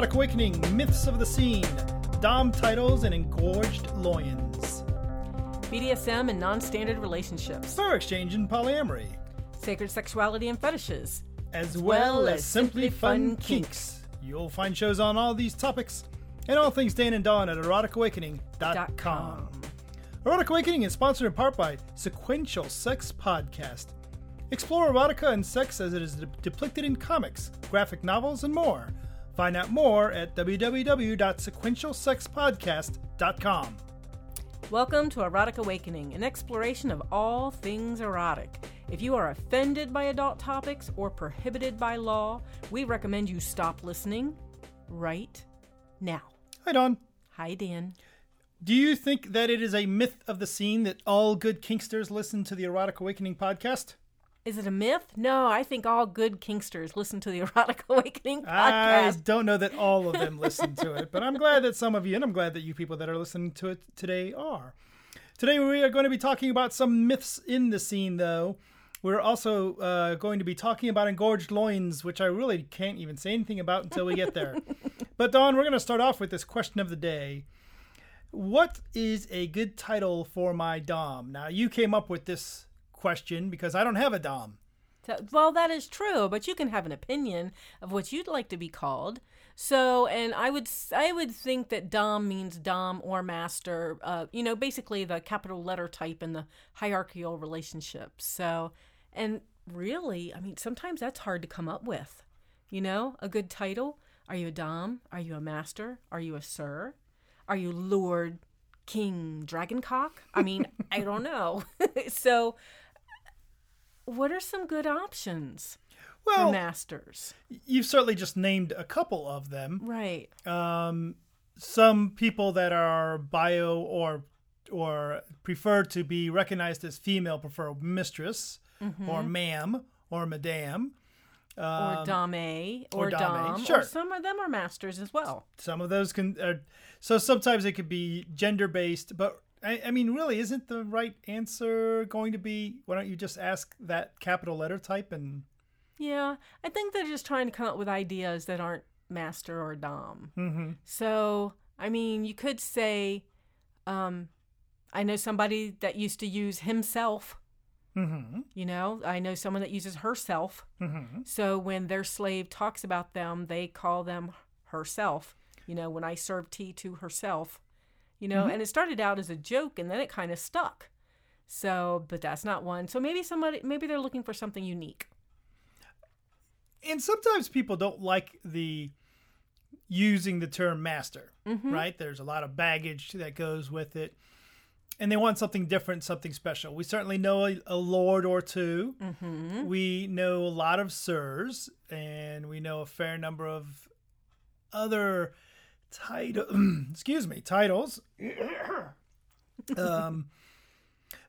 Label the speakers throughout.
Speaker 1: Erotic Awakening Myths of the Scene, Dom titles and engorged loins,
Speaker 2: BDSM and non standard relationships,
Speaker 1: fur exchange and polyamory,
Speaker 2: sacred sexuality and fetishes,
Speaker 1: as well as simply fun kinks. You'll find shows on all these topics and all things Dan and Dawn at eroticawakening.com. Erotic Awakening is sponsored in part by Sequential Sex Podcast. Explore erotica and sex as it is de- depicted in comics, graphic novels, and more. Find out more at www.sequentialsexpodcast.com.
Speaker 2: Welcome to Erotic Awakening, an exploration of all things erotic. If you are offended by adult topics or prohibited by law, we recommend you stop listening right now.
Speaker 1: Hi, Dawn.
Speaker 2: Hi, Dan.
Speaker 1: Do you think that it is a myth of the scene that all good kinksters listen to the Erotic Awakening podcast?
Speaker 2: Is it a myth? No, I think all good kinksters listen to the Erotic Awakening podcast.
Speaker 1: I don't know that all of them listen to it, but I'm glad that some of you, and I'm glad that you people that are listening to it today are. Today we are going to be talking about some myths in the scene, though. We're also uh, going to be talking about engorged loins, which I really can't even say anything about until we get there. but Dawn, we're going to start off with this question of the day. What is a good title for my Dom? Now, you came up with this question because I don't have a Dom.
Speaker 2: So- Well, that is true, but you can have an opinion of what you'd like to be called. So, and I would I would think that dom means dom or master. Uh, you know, basically the capital letter type in the hierarchical relationship. So, and really, I mean, sometimes that's hard to come up with. You know, a good title. Are you a dom? Are you a master? Are you a sir? Are you Lord King Dragoncock? I mean, I don't know. so, what are some good options for
Speaker 1: Well,
Speaker 2: masters?
Speaker 1: you've certainly just named a couple of them.
Speaker 2: Right.
Speaker 1: um, some people that are bio or or prefer to be recognized as female prefer mistress or ma'am or madame.
Speaker 2: or dame or,
Speaker 1: or dame,
Speaker 2: dom.
Speaker 1: sure.
Speaker 2: Or some of them are masters as well.
Speaker 1: Some of those can. Uh, so sometimes it could be gender based, but I, I mean, really, isn't the right answer going to be? Why don't you just ask that capital letter type and?
Speaker 2: Yeah, I think they're just trying to come up with ideas that aren't master or dom.
Speaker 1: Mhm.
Speaker 2: So, I mean, you could say, um, I know somebody that used to use himself.
Speaker 1: Mm-hmm.
Speaker 2: You know, I know someone that uses herself.
Speaker 1: Mm-hmm.
Speaker 2: So when their slave talks about them, they call them herself. You know, when I serve tea to herself, you know, mm-hmm. and it started out as a joke and then it kind of stuck. So, but that's not one. So maybe somebody, maybe they're looking for something unique.
Speaker 1: and sometimes people don't like the using the term master mm-hmm. right? There's a lot of baggage that goes with it. And they want something different something special. We certainly know a, a lord or 2 mm-hmm. we know a lot of sirs and we know a fair number of other title excuse me titles um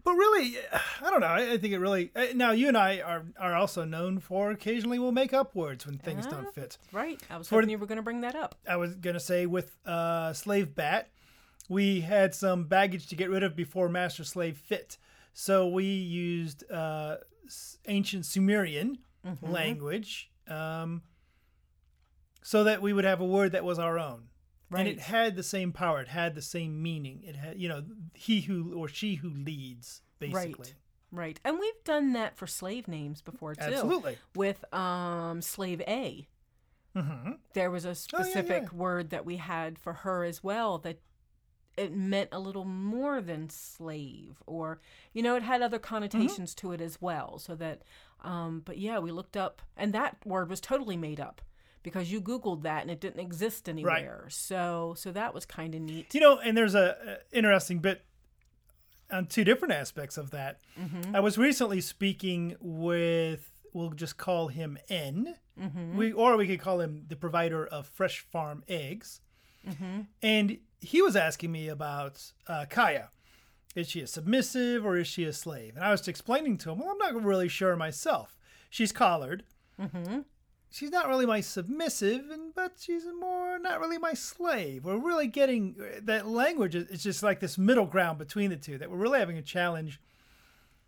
Speaker 1: but really, I don't know. I, I think it really. uh, Now, you and I are are also known for occasionally we'll make up words when things
Speaker 2: Ah.
Speaker 1: don't fit.
Speaker 2: Right. I was
Speaker 1: For
Speaker 2: hoping you were going to bring that up.
Speaker 1: I was gonna say with uh, slave bat, we had some baggage to get rid of before master slave fit, so we used uh, ancient Sumerian language, um, so that we would have a word that was our own. And it had the same power. It had the same meaning. It had, you know, he who or she who leads, basically.
Speaker 2: Right. Right. And we've done that for slave names before too.
Speaker 1: Absolutely.
Speaker 2: With um slave A.
Speaker 1: Mm-hmm.
Speaker 2: there was a
Speaker 1: yeah,
Speaker 2: specific
Speaker 1: yeah.
Speaker 2: word that we had for her as well that it meant a little more than slave or you know it had other connotations to it as well so that um but yeah we looked up and that word was totally made up because you googled that and it didn't exist anywhere so so that was kind of neat
Speaker 1: You know, and there's a, a interesting bit on two different aspects of that. Mm-hmm. I was recently speaking with, we'll just call him N, mm-hmm. we or we could call him the provider of fresh farm eggs, mm-hmm. and he was asking me about uh, Kaya. Is she a submissive or is she a slave? And I was explaining to him, well, I'm not really sure myself. She's collared. She's not really my submissive, and but she's more not really my slave. We're really getting that language. is- just like this middle ground between the two that we're really having a challenge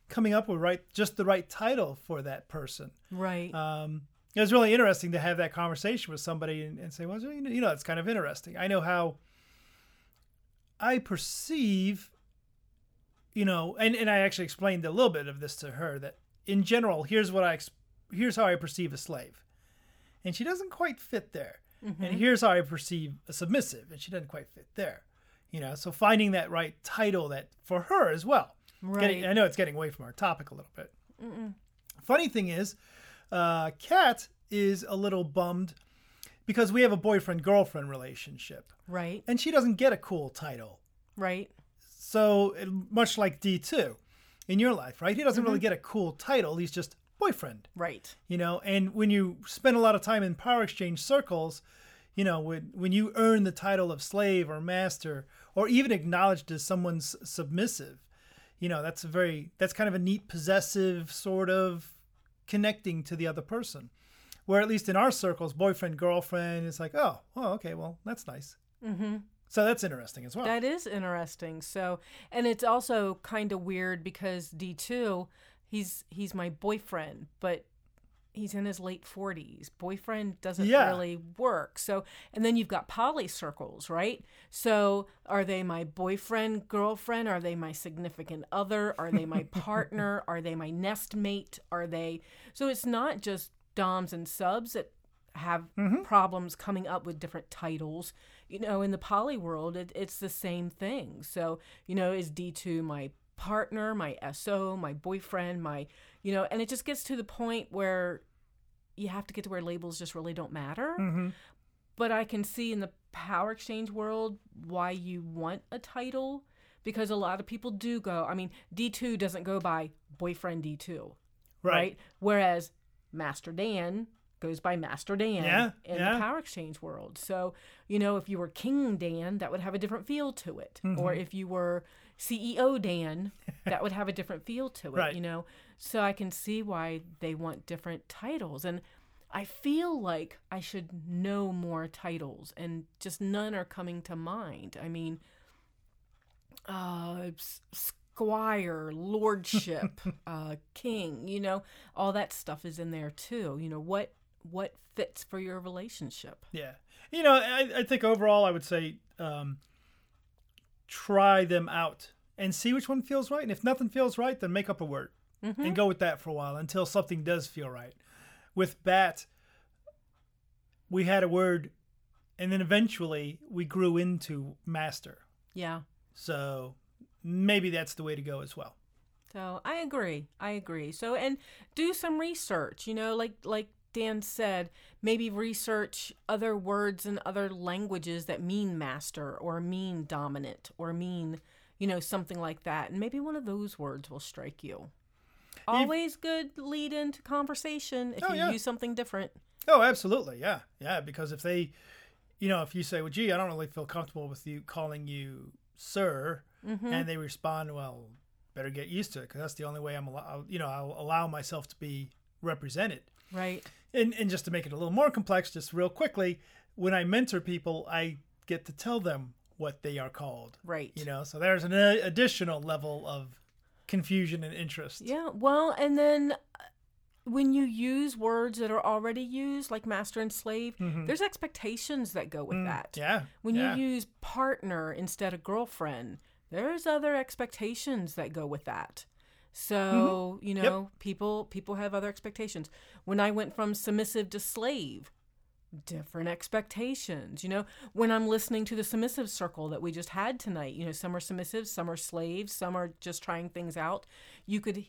Speaker 1: coming up with right just the right title for that person.
Speaker 2: Right.
Speaker 1: Um, it was really interesting to have that conversation with somebody and, and say, well, you know, you know, it's kind of interesting. I know how I perceive, you know, and, and I actually explained a little bit of this to her that in general, here's what I, here's how I perceive a slave. And she doesn't quite fit there. And here's how I perceive a submissive, and she doesn't quite fit there. You know, so finding that right title that for her as well. Getting,
Speaker 2: Right.
Speaker 1: I know it's getting away from our topic a little bit. Funny thing is, uh, Kat is a little bummed because we have a boyfriend girlfriend relationship,
Speaker 2: Right.
Speaker 1: and she doesn't get a cool title.
Speaker 2: Right.
Speaker 1: So much like D two in your life, right? He doesn't really get a cool title. He's just boyfriend,
Speaker 2: Right.
Speaker 1: you know. And when you spend a lot of time in power exchange circles, you know, when when you earn the title of slave or master, or even acknowledged as someone's submissive, you know, that's a very that's kind of a neat possessive sort of connecting to the other person. Where at least in our circles, boyfriend girlfriend is like, oh, oh, okay, well, that's nice.
Speaker 2: Mm-hmm.
Speaker 1: So that's interesting as well.
Speaker 2: That is interesting. So, and it's also kind of weird because D two, he's he's my boyfriend, but he's in his late forties. Boyfriend doesn't
Speaker 1: Yeah.
Speaker 2: really work. So, and then you've got poly circles, right? So, are they my boyfriend, girlfriend? Are they my significant other? Are they my partner? Are they my nest mate? Are they? So it's not just doms and subs that have mm-hmm. problems coming up with different titles. You know, in the poly world, it, it's the same thing. So, you know, is D2 my partner, my SO, my boyfriend, my, you know, and it just gets to the point where you have to get to where labels just really don't matter.
Speaker 1: hmm
Speaker 2: But I can see in the power exchange world why you want a title because a lot of people do go. I mean, D2 doesn't go by boyfriend D2
Speaker 1: Right.
Speaker 2: right? Whereas Master Dan goes by Master Dan
Speaker 1: Yeah,
Speaker 2: in
Speaker 1: yeah.
Speaker 2: the power exchange world. So, you know, if you were King Dan, that would have a different feel to it.
Speaker 1: Mm-hmm.
Speaker 2: Or if you were CEO Dan, that would have a different feel to it,
Speaker 1: Right.
Speaker 2: you know? So I can see why they want different titles. And I feel like I should know more titles, and just none are coming to mind. I mean, uh, squire, lordship, uh, king, you know, all that stuff is in there too. You know, what what fits for your relationship.
Speaker 1: Yeah. You know, I, I think overall, I would say um, try them out and see which one feels right. And if nothing feels right, then make up a word and mm-hmm. go with that for a while until something does feel right. With bat, we had a word, and then eventually we grew into master.
Speaker 2: Yeah.
Speaker 1: So maybe that's the way to go as well.
Speaker 2: So I agree. I agree. So and do some research. You know, like like Dan said, maybe research other words and other languages that mean master or mean dominant or mean, you know, something like that. And maybe one of those words will strike you. Always good lead into conversation if
Speaker 1: Oh,
Speaker 2: you
Speaker 1: yeah.
Speaker 2: use something different.
Speaker 1: Oh, absolutely. Yeah. Yeah. Because if they, you know, if you say, well, gee, I don't really feel comfortable with you calling you sir, mm-hmm. and they respond, well, better get used to it because that's the only way I'm, allow- you know, I'll allow myself to be represented.
Speaker 2: Right.
Speaker 1: And, and just to make it a little more complex, just real quickly, when I mentor people, I get to tell them what they are called.
Speaker 2: Right.
Speaker 1: You know, so there's an additional level of confusion and interest.
Speaker 2: Yeah, well, and then uh, when you use words that are already used, like master and slave, there's expectations that go with that.
Speaker 1: Mm-hmm. Mm, Yeah.
Speaker 2: When
Speaker 1: yeah.
Speaker 2: you use partner instead of girlfriend, there's other expectations that go with that. So, you
Speaker 1: Yep.
Speaker 2: know, people people have other expectations. When I went from submissive to slave, different expectations. You know, when I'm listening to the submissive circle that we just had tonight, you know, some are submissive, some are slaves, some are just trying things out. You could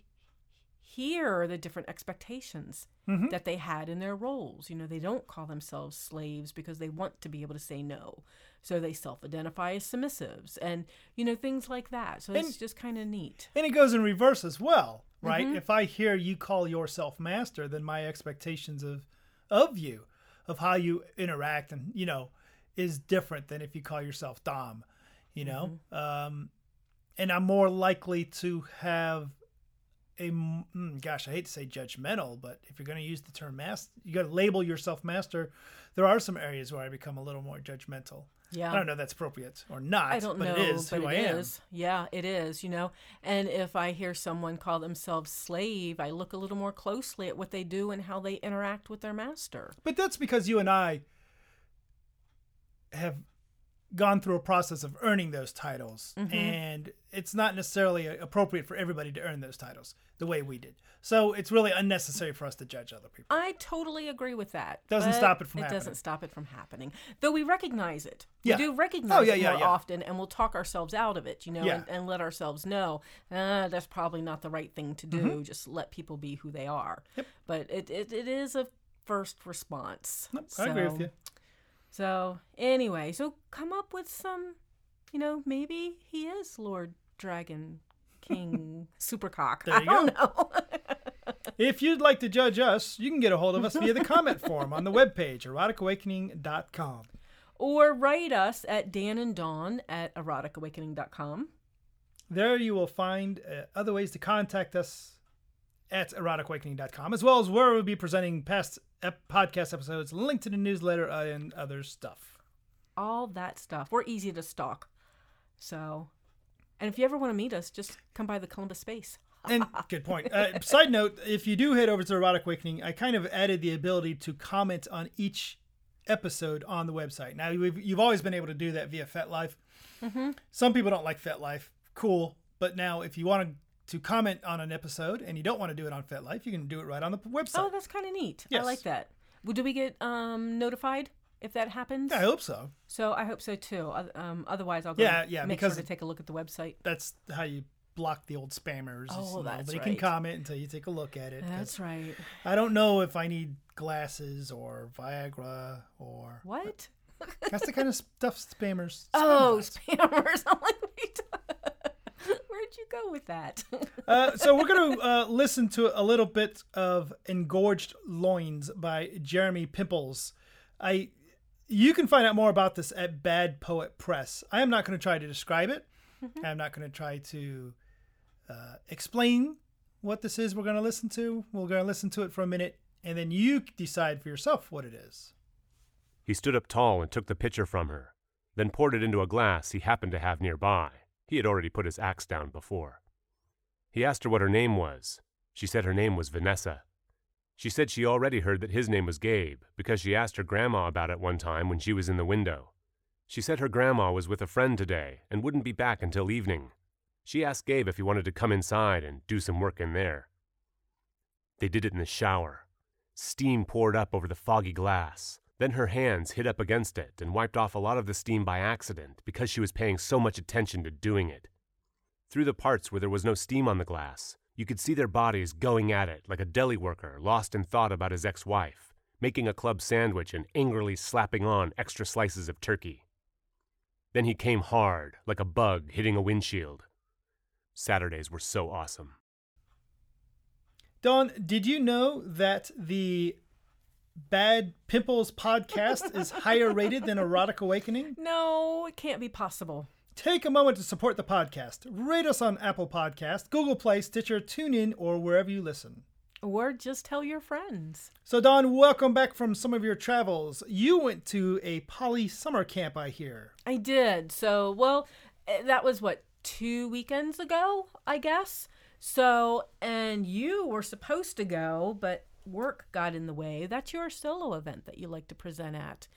Speaker 2: hear the different expectations
Speaker 1: Mm-hmm.
Speaker 2: that they had in their roles. You know, they don't call themselves slaves because they want to be able to say no. So they self identify as submissives and, you know, things like that. So it's just kind of neat.
Speaker 1: And it goes in reverse as well, right?
Speaker 2: Mm-hmm.
Speaker 1: If I hear you call yourself master, then my expectations of of you, of how you interact and, you know, is different than if you call yourself dom, you know?
Speaker 2: Mm-hmm.
Speaker 1: Um and I'm more likely to have a mm, gosh, I hate to say judgmental, but if you're going to use the term master, you got to label yourself master. There are some areas where I become a little more judgmental.
Speaker 2: Yeah.
Speaker 1: I don't know if that's appropriate or not.
Speaker 2: I don't
Speaker 1: but
Speaker 2: know,
Speaker 1: it is
Speaker 2: but
Speaker 1: who
Speaker 2: it
Speaker 1: I am.
Speaker 2: Yeah, it is, you know. And if I hear someone call themselves slave, I look a little more closely at what they do and how they interact with their master.
Speaker 1: But that's because you and I have gone through a process of earning those titles,
Speaker 2: Mm-hmm.
Speaker 1: and it's not necessarily appropriate for everybody to earn those titles the way we did. So it's really unnecessary for us to judge other people.
Speaker 2: I totally agree with that.
Speaker 1: Doesn't stop it from
Speaker 2: It
Speaker 1: happening.
Speaker 2: doesn't stop it from happening. Though we recognize it.
Speaker 1: Yeah.
Speaker 2: We do recognize
Speaker 1: Oh, yeah,
Speaker 2: it
Speaker 1: yeah,
Speaker 2: more
Speaker 1: yeah.
Speaker 2: often and we'll talk ourselves out of it, you know,
Speaker 1: Yeah.
Speaker 2: and, and let ourselves know, uh, that's probably not the right thing to do.
Speaker 1: Mm-hmm.
Speaker 2: Just let people be who they are. But it, it, it is a first response.
Speaker 1: Nope, I agree with you.
Speaker 2: So anyway, so come up with some, you know, maybe he is Lord Dragon King Supercock.
Speaker 1: There
Speaker 2: I
Speaker 1: you
Speaker 2: don't know.
Speaker 1: If you'd like to judge us, you can get a hold of us via the comment form on the webpage, eroticawakening.com.
Speaker 2: or write us at Dan and Dawn at eroticawakening.com.
Speaker 1: There you will find uh, other ways to contact us at eroticawakening.com, as well as where we'll be presenting past ep- podcast episodes, link to the newsletter, uh, and other stuff.
Speaker 2: All that stuff. We're easy to stalk. So, and if you ever want to meet us, just come by the Columbus space.
Speaker 1: And good point. Uh, side note: If you do head over to Erotic Awakening, I kind of added the ability to comment on each episode on the website. Now you've always been able to do that via FetLife. Some people don't like FetLife. Cool, but now if you want to comment on an episode and you don't want to do it on FetLife, you can do it right on the website.
Speaker 2: Oh, that's kind of neat. I like that. Well, do we get um, notified if that happens?
Speaker 1: I hope so.
Speaker 2: So I hope so too. Um, otherwise, I'll go
Speaker 1: Yeah, yeah,
Speaker 2: make
Speaker 1: because-
Speaker 2: sure to take a look at the website.
Speaker 1: That's how you block the old spammers.
Speaker 2: Oh,
Speaker 1: know,
Speaker 2: that's
Speaker 1: Nobody can comment until you take a look at it.
Speaker 2: That's right.
Speaker 1: I don't know if I need glasses or Viagra or
Speaker 2: What?
Speaker 1: that's the kind of stuff spammers.
Speaker 2: Oh,
Speaker 1: spam
Speaker 2: spammers! I'm like, wait. Where'd you go with that?
Speaker 1: Uh, so we're going to uh, listen to a little bit of "Engorged Loins" by Jeremy Pimples. I, you can find out more about this at Bad Poet Press. I am not going to try to describe it. I'm not going to try to uh, explain what this is. We're going to listen to. We're going to listen to it for a minute, and then you decide for yourself what it is.
Speaker 3: He stood up tall and took the pitcher from her, then poured it into a glass he happened to have nearby. He had already put his axe down before. He asked her what her name was. She said her name was Vanessa. She said she already heard that his name was Gabe because she asked her grandma about it one time when she was in the window. She said her grandma was with a friend today and wouldn't be back until evening. She asked Gabe if he wanted to come inside and do some work in there. They did it in the shower. Steam poured up over the foggy glass. Then her hands hit up against it and wiped off a lot of the steam by accident because she was paying so much attention to doing it. Through the parts where there was no steam on the glass, you could see their bodies going at it like a deli worker lost in thought about his ex wife, making a club sandwich and angrily slapping on extra slices of turkey. Then he came hard, like a bug hitting a windshield. Saturdays were so awesome.
Speaker 1: Dawn, did you know that the Bad Pimples podcast is higher rated than Erotic Awakening?
Speaker 2: no, it can't be possible.
Speaker 1: Take a moment to support the podcast. Rate us on Apple Podcast, Google Play, Stitcher, TuneIn, or wherever you listen.
Speaker 2: Or just tell your friends.
Speaker 1: So, Dawn, welcome back from some of your travels. You went to a poly summer camp, I hear.
Speaker 2: I did. So, well, eh, that was what, two weekends ago, I guess? So, and you were supposed to go, but work got in the way. That's your solo event that you like to present at.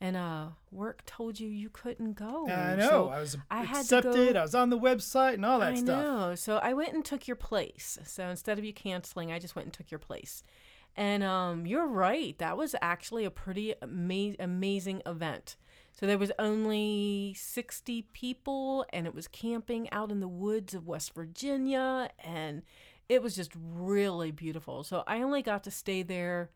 Speaker 2: And uh work told you you couldn't go.
Speaker 1: I know.
Speaker 2: So
Speaker 1: I was
Speaker 2: I had to
Speaker 1: accepted. I was on the website and all that
Speaker 2: I
Speaker 1: stuff.
Speaker 2: know. So I went and took your place. So instead of you canceling, I just went and took your place. And um, you're right. That was actually a pretty ama- amazing event. So there was only 60 people, and it was camping out in the woods of West Virginia, and it was just really beautiful. So I only got to stay there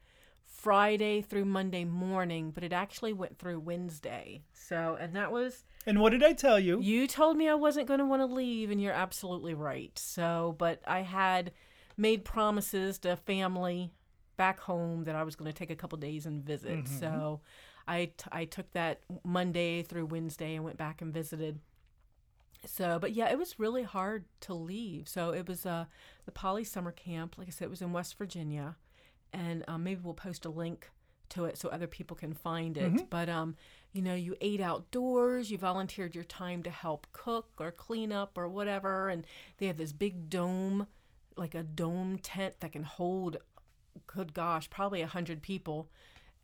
Speaker 2: Friday through Monday morning, but it actually went through Wednesday. So, and that was
Speaker 1: And what did I tell you?
Speaker 2: you told me I wasn't going to want to leave, and you're absolutely right. So, but I had made promises to family back home that I was going to take a couple days and visit. Mm-hmm. So, I, t- I took that Monday through Wednesday and went back and visited. So, but yeah, it was really hard to leave. So it was uh, the Poly Summer Camp. Like I said, it was in West Virginia, and um, maybe we'll post a link to it so other people can find it. But um, you know, you ate outdoors, you volunteered your time to help cook or clean up or whatever, and they have this big dome, like a dome tent that can hold, good gosh, probably a hundred people,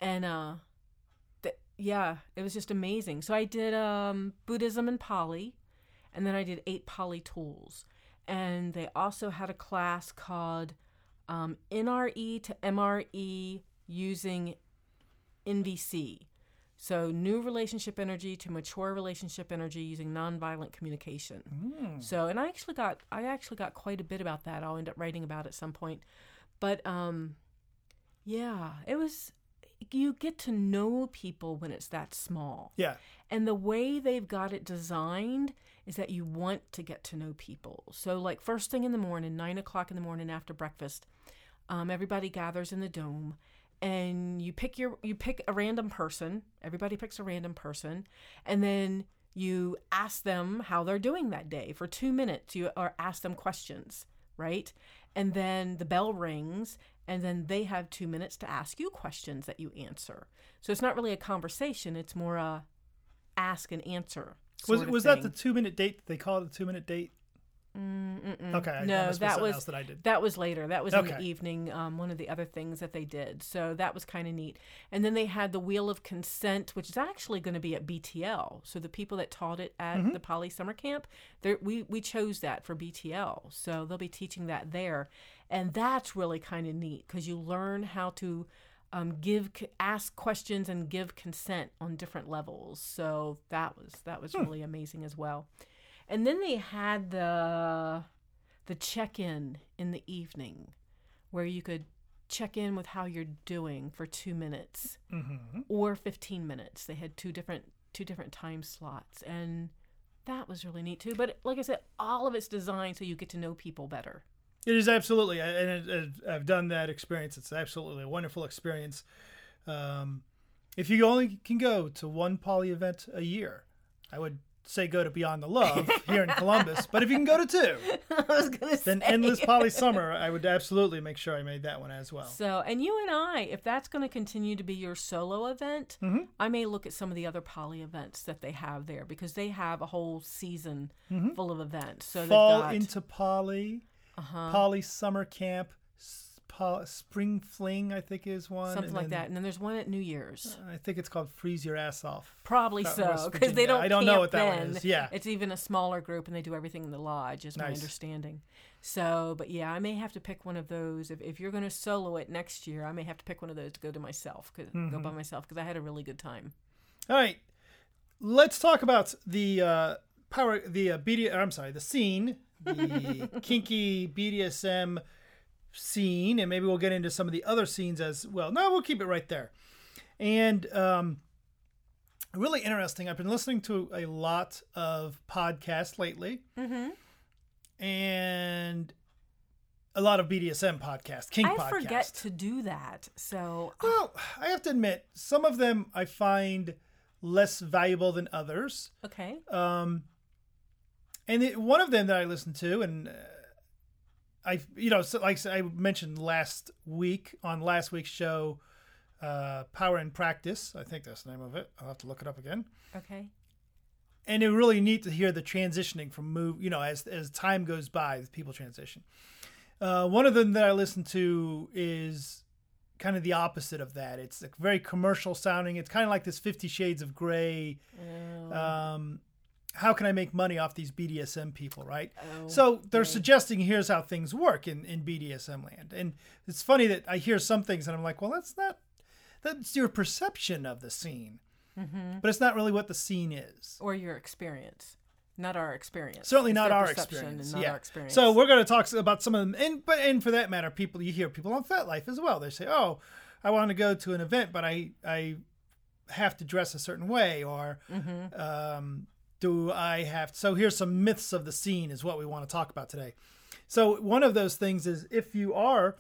Speaker 2: and uh, th- yeah, it was just amazing. So I did um Buddhism and Poly, and then I did eight Poly tools, and they also had a class called um, NRE to MRE using NVC. So, new relationship energy to mature relationship energy using nonviolent communication. So, and I actually got I actually got quite a bit about that. I'll end up writing about at some point. But um yeah, it was you get to know people when it's that small.
Speaker 1: Yeah.
Speaker 2: And the way they've got it designed is that you want to get to know people. So, like first thing in the morning, nine o'clock in the morning after breakfast, um, everybody gathers in the dome, and you pick your you pick a random person. Everybody picks a random person, and then you ask them how they're doing that day for two minutes. You or ask them questions, right? And then the bell rings, and then they have two minutes to ask you questions that you answer. So it's not really a conversation; it's more a ask and answer.
Speaker 1: Was was that the two minute date? They call it the two minute date. Okay.
Speaker 2: No,
Speaker 1: must
Speaker 2: that was
Speaker 1: else that I did.
Speaker 2: that was later. That was in the evening. Um, one of the other things that they did. So that was kind of neat. And then they had the Wheel of Consent, which is actually going to be at BTL. So the people that taught it at
Speaker 1: Mm-hmm.
Speaker 2: the Poly Summer Camp, we we chose that for BTL. So they'll be teaching that there, and that's really kind of neat because you learn how to. Um, give ask questions and give consent on different levels. So that was that was
Speaker 1: Hmm.
Speaker 2: really amazing as well. And then they had the the check-in in the evening where you could check in with how you're doing for 2 minutes
Speaker 1: Mm-hmm.
Speaker 2: or 15 minutes. They had two different two different time slots and that was really neat too. But like i said all of it's designed so you get to know people better
Speaker 1: It is absolutely, and it, it, I've done that experience. It's absolutely a wonderful experience. Um, if you only can go to one poly event a year, I would say go to Beyond the Love here in Columbus. But if you can go to two,
Speaker 2: i was gonna say
Speaker 1: then Endless Poly Summer, I would absolutely make sure I made that one as well.
Speaker 2: So, and you and I, if that's going to continue to be your solo event,
Speaker 1: Mm-hmm.
Speaker 2: I may look at some of the other poly events that they have there because they have a whole season full of events. So
Speaker 1: Mm-hmm. Fall
Speaker 2: got,
Speaker 1: into Poly,
Speaker 2: uh-huh,
Speaker 1: Poly Summer Camp, Spring Fling, I think is one.
Speaker 2: something
Speaker 1: and
Speaker 2: like
Speaker 1: then
Speaker 2: that, and then there's one at New Year's.
Speaker 1: I think it's called Freeze Your Ass Off.
Speaker 2: Probably so, because they don't.
Speaker 1: I don't know what that one is. Yeah.
Speaker 2: it's even a smaller group, and they do everything in the lodge, is my understanding. So, but yeah, I may have to pick one of those. If, if you're going to solo it next year, I may have to pick one of those to go to myself, cause, go
Speaker 1: Mm-hmm.
Speaker 2: by myself, because I had a really good time.
Speaker 1: All right, let's talk about the uh, power, the uh, BD. I'm sorry, the scene, the kinky BDSM scene, and maybe we'll get into some of the other scenes as well. No, we'll keep it right there. And um, really interesting. I've been listening to a lot of podcasts lately,
Speaker 2: Mm-hmm.
Speaker 1: and a lot of BDSM podcasts, kink
Speaker 2: I
Speaker 1: podcasts.
Speaker 2: forget to do that, so
Speaker 1: Well, I have to admit, some of them I find less valuable than others.
Speaker 2: okay.
Speaker 1: Um, and it, one of them that I listened to, and uh, I, you know, so like I mentioned last week on last week's show, uh, Power and Practice. I think that's the name of it. I'll have to look it up again.
Speaker 2: Okay.
Speaker 1: And it really neat to hear the transitioning from move, you know, as as time goes by, as people transition. Uh, one of them that I listened to is kind of the opposite of that. It's like very commercial sounding. It's kind of like this Fifty Shades of Grey. Um, how can I make money off these BDSM people, right?
Speaker 2: Oh,
Speaker 1: so they're
Speaker 2: right.
Speaker 1: suggesting here's how things work in, in BDSM land. And it's funny that I hear some things and I'm like, well, that's not, that's your perception of the scene.
Speaker 2: Mm-hmm.
Speaker 1: But it's not really what the scene is.
Speaker 2: or your experience, not our experience.
Speaker 1: Certainly
Speaker 2: It's
Speaker 1: not our experience.
Speaker 2: Not
Speaker 1: yeah.
Speaker 2: our experience.
Speaker 1: So we're going to talk about some of them, and but and for that matter, people you hear people on FetLife as well. They say, "Oh, I want to go to an event, but I I have to dress a certain way, or
Speaker 2: Mm-hmm.
Speaker 1: um, do I have?" So here's some myths of the scene is what we want to talk about today. So one of those things is if you are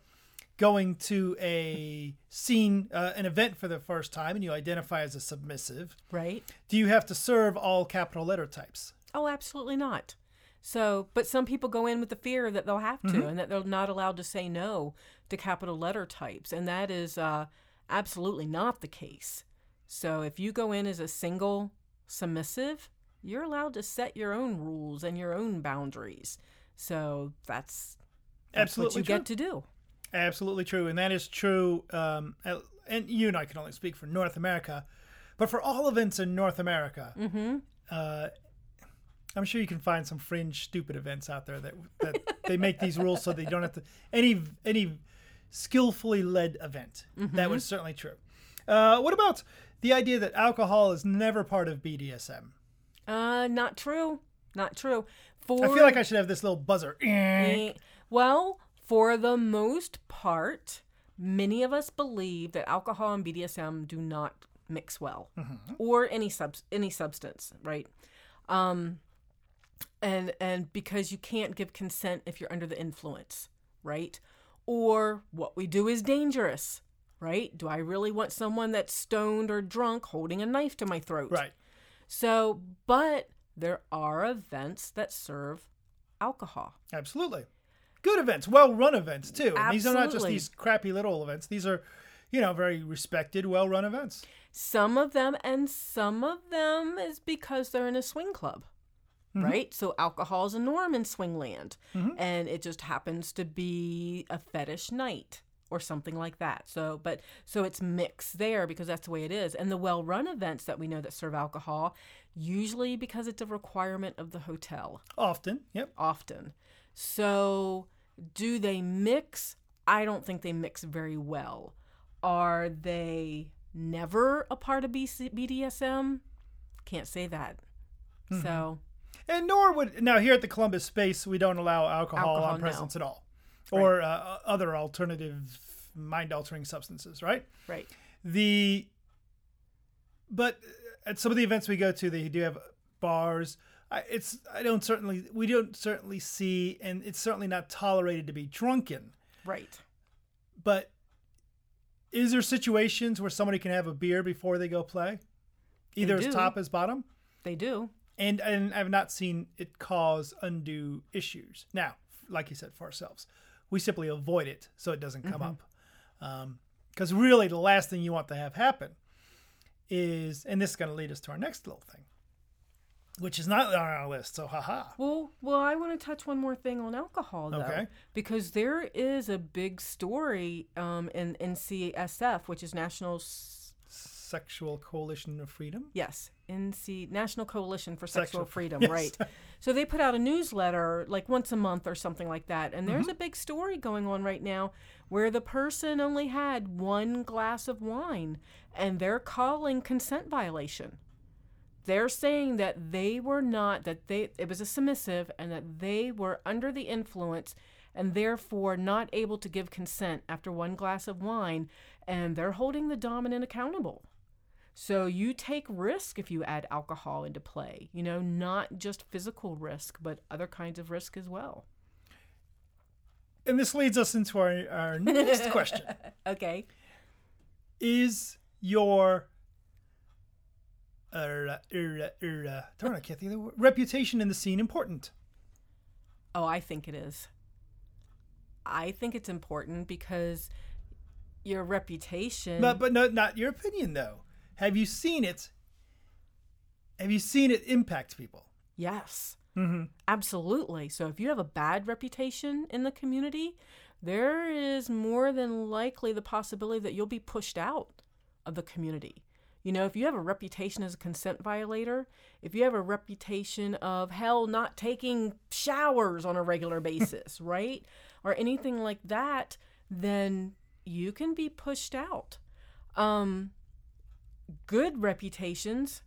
Speaker 1: going to a scene, uh, an event for the first time, and you identify as a submissive,
Speaker 2: right?
Speaker 1: do you have to serve all capital letter types?
Speaker 2: Oh, absolutely not. So, but some people go in with the fear that they'll have to,
Speaker 1: Mm-hmm.
Speaker 2: and that they're not allowed to say no to capital letter types, and that is uh, absolutely not the case. So if you go in as a single submissive, you're allowed to set your own rules and your own boundaries. So that's, that's
Speaker 1: Absolutely
Speaker 2: what you
Speaker 1: true.
Speaker 2: get to do.
Speaker 1: Absolutely true, and that is true. Um, and you and I can only speak for North America, but for all events in North America,
Speaker 2: Mm-hmm.
Speaker 1: uh, I'm sure you can find some fringe, stupid events out there that that they make these rules so they don't have to any any skillfully led event. That was certainly true. Uh, what about the idea that alcohol is never part of BDSM?
Speaker 2: Uh, not true. Not true. For
Speaker 1: I feel like I should have this little buzzer.
Speaker 2: Eh, Well, for the most part, many of us believe that alcohol and BDSM do not mix well, or any sub any substance, right? Um, and and because you can't give consent if you're under the influence, right? Or what we do is dangerous, right? Do I really want someone that's stoned or drunk holding a knife to my throat?
Speaker 1: Right.
Speaker 2: So, but there are events that serve alcohol.
Speaker 1: Absolutely. Good events, well run events too. And these are not just these crappy little events. These are, you know, very respected, well run events.
Speaker 2: Some of them, and some of them is because they're in a swing club, mm-hmm. right? So alcohol is a norm in swingland, mm-hmm. and it just happens to be a fetish night or something like that. So, but so it's mixed there because that's the way it is. And the well-run events that we know that serve alcohol, usually because it's a requirement of the hotel
Speaker 1: Often. Yep.
Speaker 2: often. So, do they mix? I don't think they mix very well. Are they never a part of BC- BDSM? Can't say that. Mm-hmm. So,
Speaker 1: And nor would now here at the Columbus Space we don't allow alcohol,
Speaker 2: Alcohol,
Speaker 1: on
Speaker 2: no.
Speaker 1: presence at all, or uh, other alternative mind altering substances. Right.
Speaker 2: right.
Speaker 1: The but at some of the events we go to, they do have bars. I, it's I don't certainly we don't certainly see, and it's certainly not tolerated to be drunken.
Speaker 2: Right.
Speaker 1: But is there situations where somebody can have a beer before they go play, either as top as bottom?
Speaker 2: They do.
Speaker 1: and and I've not seen it cause undue issues. Now, like you said, for ourselves, we simply avoid it so it doesn't come up. Because really, the last thing you want to have happen is, and this is going to lead us to our next little thing, which is not on our list. So, haha.
Speaker 2: Well, well, I want to touch one more thing on alcohol, though,
Speaker 1: Okay.
Speaker 2: because there is a big story um, in NCSF, which is National
Speaker 1: Sexual Coalition of Freedom.
Speaker 2: Yes, NC National Coalition for Sexual,
Speaker 1: Sexual-
Speaker 2: Freedom,
Speaker 1: yes.
Speaker 2: right? So they put out a newsletter like once a month or something like that, and there's mm-hmm. a big story going on right now where the person only had one glass of wine, and they're calling consent violation. They're saying that they were not that they it was a submissive and that they were under the influence and therefore not able to give consent after one glass of wine, and they're holding the dominant accountable. So you take risk if you add alcohol into play, you know, not just physical risk, but other kinds of risk as well.
Speaker 1: And this leads us into our, our next question
Speaker 2: Okay.
Speaker 1: Is your uh, uh, uh, uh, darn, I can't think of the word. reputation in the scene important?
Speaker 2: Oh, I think it is. I think it's important because your reputation.
Speaker 1: But but no, not your opinion though. Have you seen it? Have you seen it impact people?
Speaker 2: yes.
Speaker 1: Mm-hmm.
Speaker 2: Absolutely. So if you have a bad reputation in the community, there is more than likely the possibility that you'll be pushed out of the community. You know, if you have a reputation as a consent violator, if you have a reputation of hell not taking showers on a regular basis, right? Or anything like that, then you can be pushed out. Um good reputations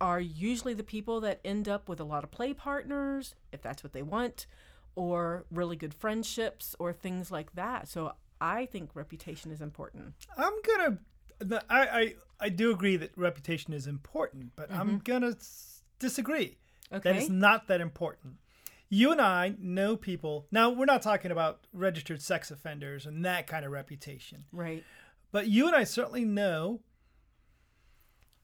Speaker 2: are usually the people that end up with a lot of play partners, if that's what they want, or really good friendships or things like that. So I think reputation is important.
Speaker 1: I'm gonna. I, I I do agree that reputation is important, but I'm mm-hmm. gonna s- disagree. That
Speaker 2: Okay.
Speaker 1: it's not that important. You and I know people. Now we're not talking about registered sex offenders and that kind of reputation,
Speaker 2: Right.
Speaker 1: but you and I certainly know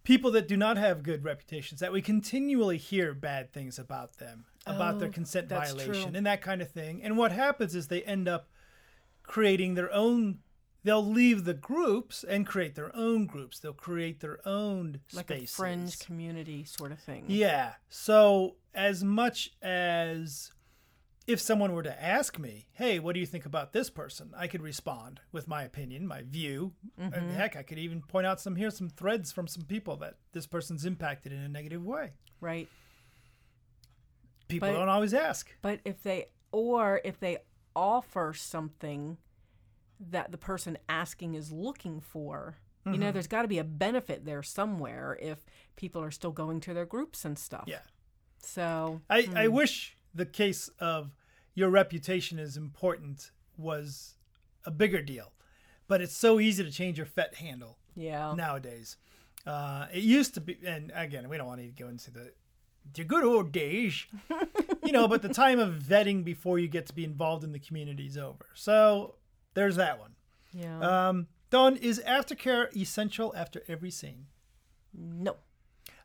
Speaker 1: people that do not have good reputations that we continually hear bad things about them about their
Speaker 2: Oh,
Speaker 1: consent violation
Speaker 2: true.
Speaker 1: and that kind of thing and what happens is they end up creating their own they'll leave the groups and create their own groups. They'll create their own
Speaker 2: like
Speaker 1: spaces.
Speaker 2: a fringe community sort of thing.
Speaker 1: Yeah. So as much as if someone were to ask me, "Hey, what do you think about this person?" I could respond with my opinion, my view. And heck, I could even point out some here some threads from some people that this person's impacted in a negative way.
Speaker 2: Right.
Speaker 1: People
Speaker 2: But-
Speaker 1: don't always ask.
Speaker 2: But if they or if they offer something that the person asking is looking for, you
Speaker 1: Mm-hmm.
Speaker 2: know, there's got to be a benefit there somewhere if people are still going to their groups and stuff.
Speaker 1: Yeah.
Speaker 2: So
Speaker 1: I, I wish the case of your reputation is important was a bigger deal, but it's so easy to change your FET handle
Speaker 2: yeah.
Speaker 1: nowadays. Uh, it used to be, and again, we don't want to go into the the good old days, you know, but the time of vetting before you get to be involved in the community is over. So there's that one.
Speaker 2: Yeah.
Speaker 1: Um, Dawn, is aftercare essential after every scene?
Speaker 2: no.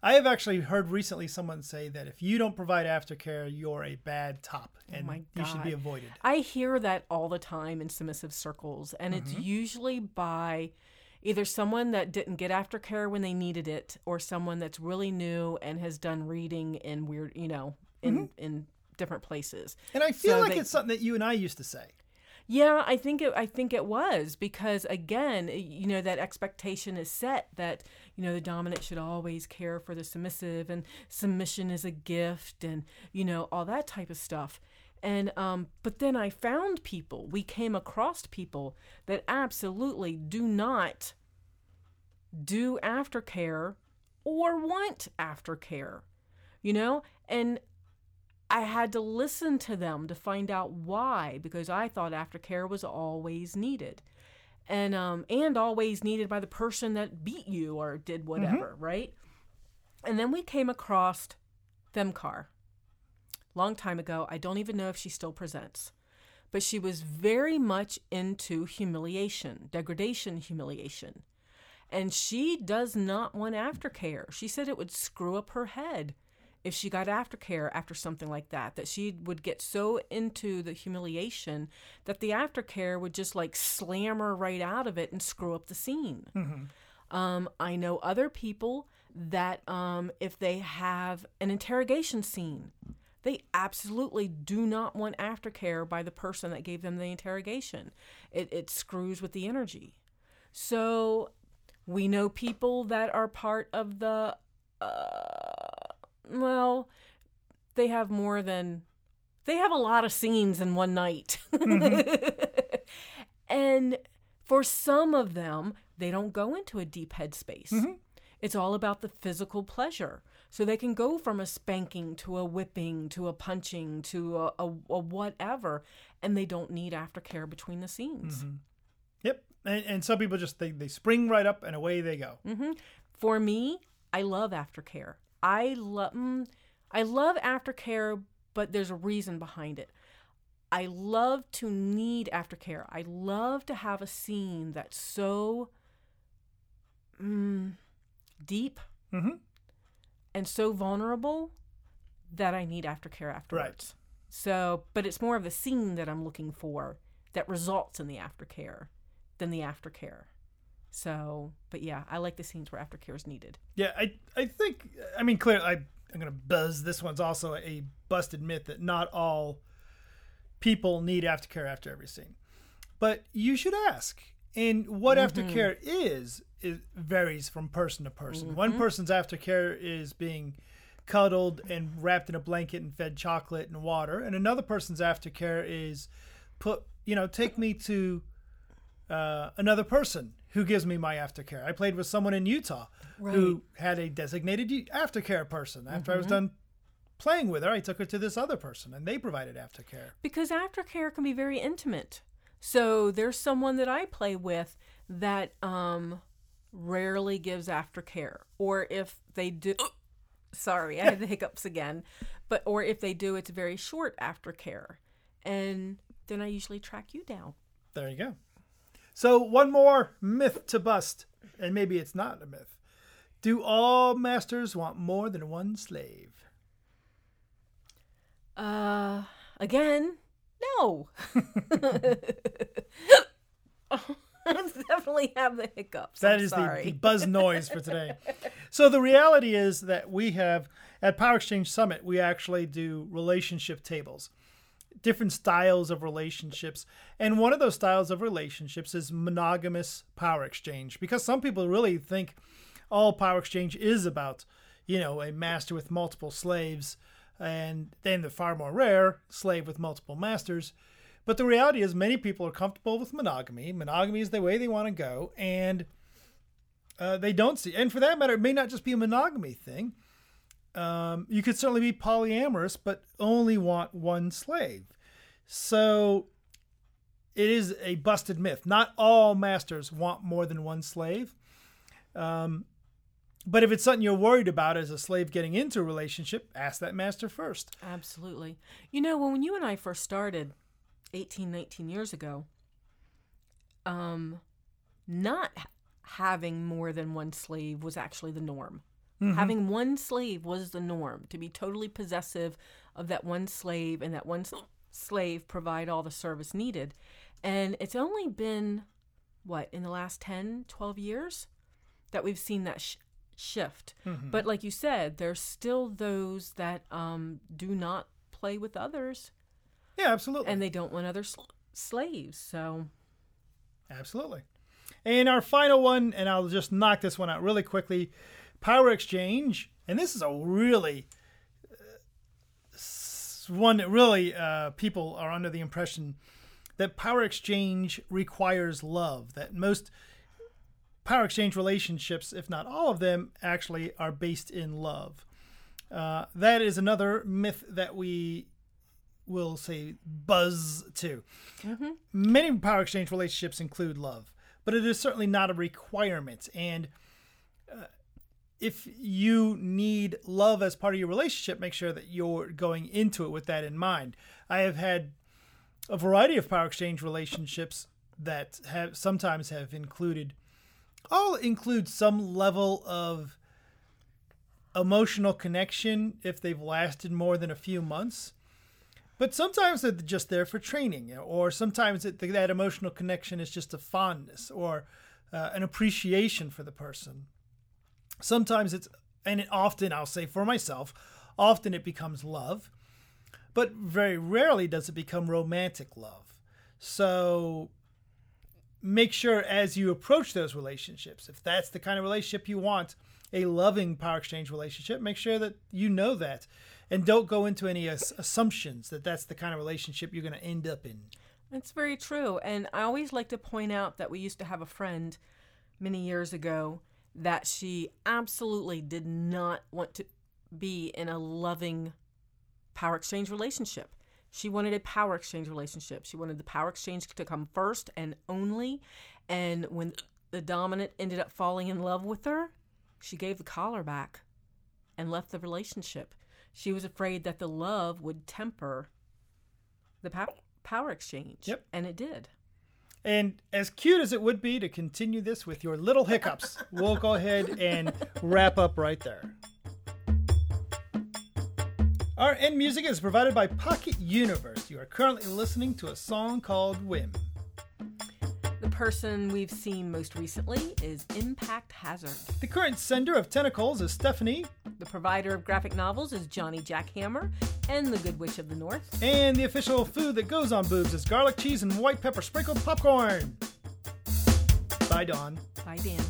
Speaker 1: I have actually heard recently someone say that if you don't provide aftercare, you're a bad top oh and
Speaker 2: my
Speaker 1: you should be avoided.
Speaker 2: I hear that all the time in submissive circles, and it's mm-hmm. usually by either someone that didn't get aftercare when they needed it, or someone that's really new and has done reading in weird, you know, in mm-hmm. in different places.
Speaker 1: And I feel
Speaker 2: So
Speaker 1: like
Speaker 2: they-
Speaker 1: it's something that you and I used to say.
Speaker 2: Yeah, I think it. I think it was because again, you know, that expectation is set that you know the dominant should always care for the submissive, and submission is a gift, and you know all that type of stuff. And um, but then I found people. We came across people that absolutely do not do aftercare or want aftercare, you know, and I had to listen to them to find out why because I thought aftercare was always needed. And um and always needed by the person that beat you or did whatever, right? And then we came across Femcar. Long time ago. I don't even know if she still presents. But she was very much into humiliation, degradation, humiliation. And she does not want aftercare. She said it would screw up her head if she got aftercare after something like that, that she would get so into the humiliation that the aftercare would just like slam her right out of it and screw up the scene. Um, I know other people that um, if they have an interrogation scene, they absolutely do not want aftercare by the person that gave them the interrogation. It, it screws with the energy. So we know people that are part of the, uh, well, they have more than, they have a lot of scenes in one night. Mm-hmm. and for some of them, they don't go into a deep headspace. Mm-hmm. It's all about the physical pleasure. So they can go from a spanking to a whipping to a punching to a, a, a whatever, and they don't need aftercare between the scenes. Mm-hmm.
Speaker 1: Yep. And, and some people just they, they spring right up and away they go.
Speaker 2: For me, I love aftercare. I love mm, I love aftercare, but there's a reason behind it. I love to need aftercare. I love to have a scene that's so mm, deep
Speaker 1: Mhm.
Speaker 2: and so vulnerable that I need aftercare afterwards. So, but it's more of the scene that I'm looking for that results in the aftercare than the aftercare. So, but yeah, I like the scenes where aftercare is needed.
Speaker 1: Yeah, I I think I mean clearly I I'm gonna buzz. This one's also a busted myth that not all people need aftercare after every scene, but you should ask. And what aftercare is is varies from person to person. One person's aftercare is being cuddled and wrapped in a blanket and fed chocolate and water, and another person's aftercare is put you know take me to uh, another person who gives me my aftercare. I played with someone in Utah who had a designated aftercare person. After I was done playing with her, I took her to this other person, and they provided aftercare.
Speaker 2: Because aftercare can be very intimate. So there's someone that I play with that um, rarely gives aftercare, or if they do, sorry, I had the hiccups again, but or if they do, it's very short aftercare, and then I usually track you down.
Speaker 1: There you go. So one more myth to bust, and maybe it's not a myth. Do all masters want more than one slave?
Speaker 2: Uh, again, no. I definitely have the hiccups.
Speaker 1: That is the, the buzz noise for today. so the reality is that we have at Power Exchange Summit, we actually do relationship tables, different styles of relationships. And one of those styles of relationships is monogamous power exchange because some people really think all power exchange is about, you know, a master with multiple slaves and then the far more rare slave with multiple masters. But the reality is, many people are comfortable with monogamy. Monogamy is the way they want to go, and uh, they don't see. And for that matter, it may not just be a monogamy thing. Um, you could certainly be polyamorous, but only want one slave. So it is a busted myth. Not all masters want more than one slave. Um, but if it's something you're worried about as a slave getting into a relationship, ask that master first.
Speaker 2: Absolutely. You know, when you and I first started 18, 19 years ago, um, not having more than one slave was actually the norm. Having one slave was the norm. To be totally possessive of that one slave and that one slave provide all the service needed. And it's only been, what, in the last 10, 12 years that we've seen that sh- shift. But like you said, there's still those that um, do not play with others
Speaker 1: Yeah, absolutely.
Speaker 2: and they don't want other sl- slaves. So,
Speaker 1: Absolutely. And our final one, and I'll just knock this one out really quickly Power Exchange. And this is a really uh, one that really uh, people are under the impression that Power Exchange requires love, that most Power Exchange relationships, if not all of them, actually are based in love. Uh, that is another myth that we will say buzz to. Many power exchange relationships include love, but it is certainly not a requirement. And uh, if you need love as part of your relationship, make sure that you're going into it with that in mind. I have had a variety of power exchange relationships that have sometimes have included all include some level of emotional connection if they've lasted more than a few months. But sometimes they're just there for training, or sometimes it, that emotional connection is just a fondness or uh, an appreciation for the person. Sometimes it's, and often, I'll say for myself, often it becomes love, but very rarely does it become romantic love. So make sure as you approach those relationships, if that's the kind of relationship you want, a loving power exchange relationship, make sure that you know that and don't go into any as- assumptions that that's the kind of relationship you're going to end up in.
Speaker 2: That's very true. And I always like to point out that we used to have a friend many years ago that she absolutely did not want to be in a loving power exchange relationship. She wanted a power exchange relationship. She wanted the power exchange to come first and only. And when the dominant ended up falling in love with her, she gave the collar back and left the relationship. She was afraid that the love would temper the pow- power exchange.
Speaker 1: Yep.
Speaker 2: And it did.
Speaker 1: And as cute as it would be to continue this with your little hiccups, we'll go ahead and wrap up right there. Our end music is provided by Pocket Universe. You are currently listening to a song called Whim.
Speaker 2: The person we've seen most recently is Impact Hazard.
Speaker 1: The current sender of tentacles is Stephanie,
Speaker 2: The provider of graphic novels is Johnny Jackhammer and The Good Witch of the North.
Speaker 1: and the official food that goes on boobs is garlic cheese and white pepper sprinkled popcorn. Bye, Dawn.
Speaker 2: Bye, Dan.